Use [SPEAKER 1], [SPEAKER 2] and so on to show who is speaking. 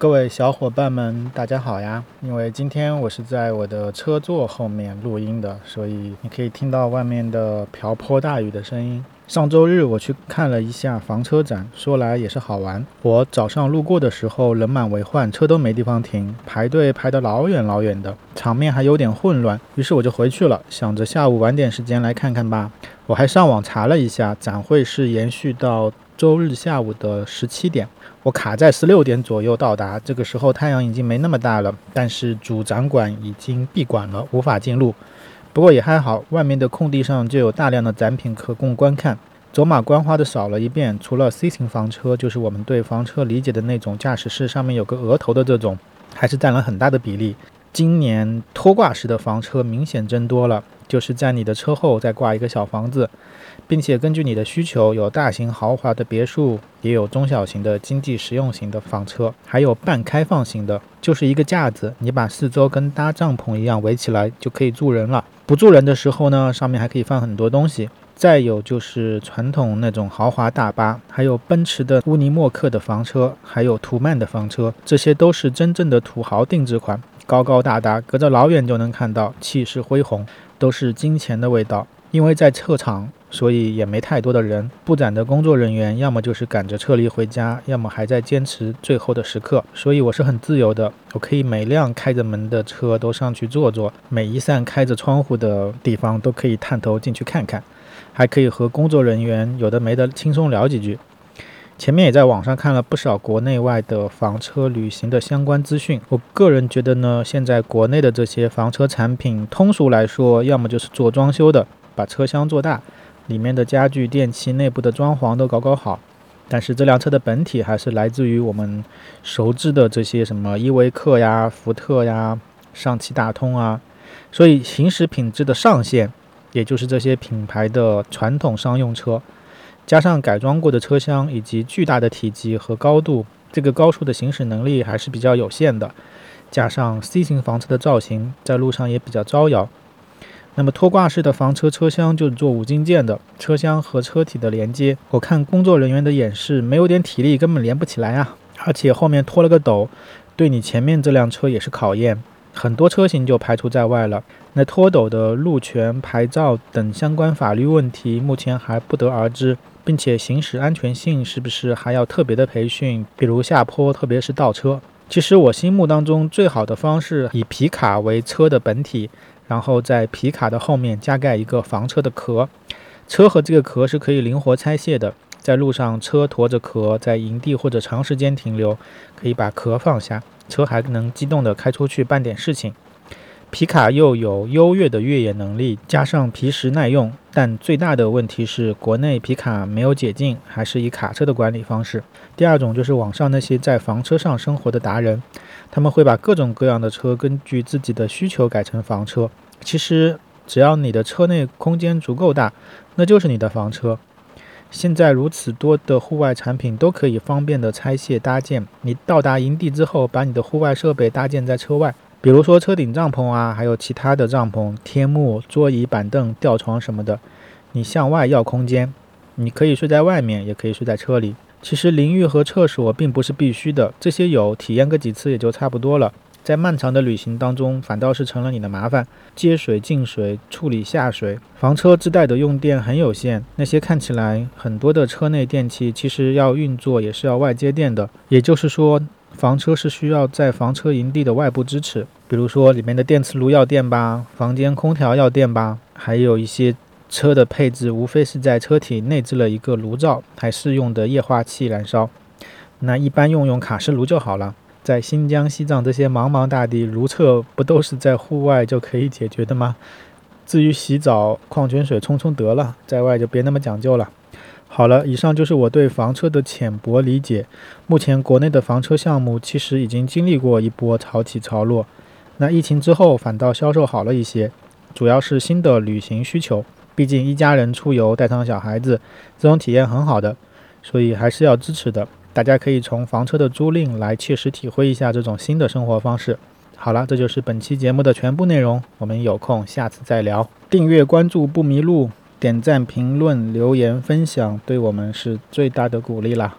[SPEAKER 1] 各位小伙伴们，大家好呀！因为今天我是在我的车座后面录音的，所以你可以听到外面的瓢泼大雨的声音。上周日我去看了一下房车展，说来也是好玩。我早上路过的时候人满为患，车都没地方停，排队排得老远老远的，场面还有点混乱。于是我就回去了，想着下午晚点时间来看看吧。我还上网查了一下，展会是延续到周日下午的十七点。我卡在十六点左右到达，这个时候太阳已经没那么大了，但是主展馆已经闭馆了，无法进入。不过也还好，外面的空地上就有大量的展品可供观看。走马观花的扫了一遍，除了 C 型房车，就是我们对房车理解的那种驾驶室上面有个额头的这种，还是占了很大的比例。今年拖挂式的房车明显增多了。就是在你的车后再挂一个小房子，并且根据你的需求，有大型豪华的别墅，也有中小型的经济实用型的房车，还有半开放型的，就是一个架子，你把四周跟搭帐篷一样围起来就可以住人了。不住人的时候呢，上面还可以放很多东西。再有就是传统那种豪华大巴，还有奔驰的乌尼莫克的房车，还有途曼的房车，这些都是真正的土豪定制款，高高大大，隔着老远就能看到，气势恢宏。都是金钱的味道，因为在撤场，所以也没太多的人。布展的工作人员要么就是赶着撤离回家，要么还在坚持最后的时刻。所以我是很自由的，我可以每辆开着门的车都上去坐坐，每一扇开着窗户的地方都可以探头进去看看，还可以和工作人员有的没的轻松聊几句。前面也在网上看了不少国内外的房车旅行的相关资讯。我个人觉得呢，现在国内的这些房车产品，通俗来说，要么就是做装修的，把车厢做大，里面的家具、电器、内部的装潢都搞搞好。但是这辆车的本体还是来自于我们熟知的这些什么依维柯呀、福特呀、上汽大通啊，所以行驶品质的上限，也就是这些品牌的传统商用车。加上改装过的车厢以及巨大的体积和高度，这个高速的行驶能力还是比较有限的。加上 C 型房车的造型，在路上也比较招摇。那么拖挂式的房车车厢就是做五金件的，车厢和车体的连接，我看工作人员的演示，没有点体力根本连不起来啊！而且后面拖了个斗，对你前面这辆车也是考验。很多车型就排除在外了。那拖斗的路权、牌照等相关法律问题，目前还不得而知。并且行驶安全性是不是还要特别的培训？比如下坡，特别是倒车。其实我心目当中最好的方式，以皮卡为车的本体，然后在皮卡的后面加盖一个房车的壳。车和这个壳是可以灵活拆卸的，在路上车驮着壳，在营地或者长时间停留，可以把壳放下，车还能机动地开出去办点事情。皮卡又有优越的越野能力，加上皮实耐用，但最大的问题是国内皮卡没有解禁，还是以卡车的管理方式。第二种就是网上那些在房车上生活的达人，他们会把各种各样的车根据自己的需求改成房车。其实只要你的车内空间足够大，那就是你的房车。现在如此多的户外产品都可以方便的拆卸搭建，你到达营地之后，把你的户外设备搭建在车外。比如说车顶帐篷啊，还有其他的帐篷、天幕、桌椅板凳、吊床什么的，你向外要空间，你可以睡在外面，也可以睡在车里。其实淋浴和厕所并不是必须的，这些有体验个几次也就差不多了。在漫长的旅行当中，反倒是成了你的麻烦，接水、进水、处理下水。房车自带的用电很有限，那些看起来很多的车内电器，其实要运作也是要外接电的。也就是说。房车是需要在房车营地的外部支持，比如说里面的电磁炉要电吧，房间空调要电吧，还有一些车的配置，无非是在车体内置了一个炉灶，还是用的液化气燃烧。那一般用用卡式炉就好了。在新疆、西藏这些茫茫大地，如厕不都是在户外就可以解决的吗？至于洗澡，矿泉水冲冲得了，在外就别那么讲究了。好了，以上就是我对房车的浅薄理解。目前国内的房车项目其实已经经历过一波潮起潮落，那疫情之后反倒销售好了一些，主要是新的旅行需求。毕竟一家人出游带上小孩子，这种体验很好的，所以还是要支持的。大家可以从房车的租赁来切实体会一下这种新的生活方式。好了，这就是本期节目的全部内容，我们有空下次再聊。订阅关注不迷路。点赞、评论、留言、分享，对我们是最大的鼓励啦！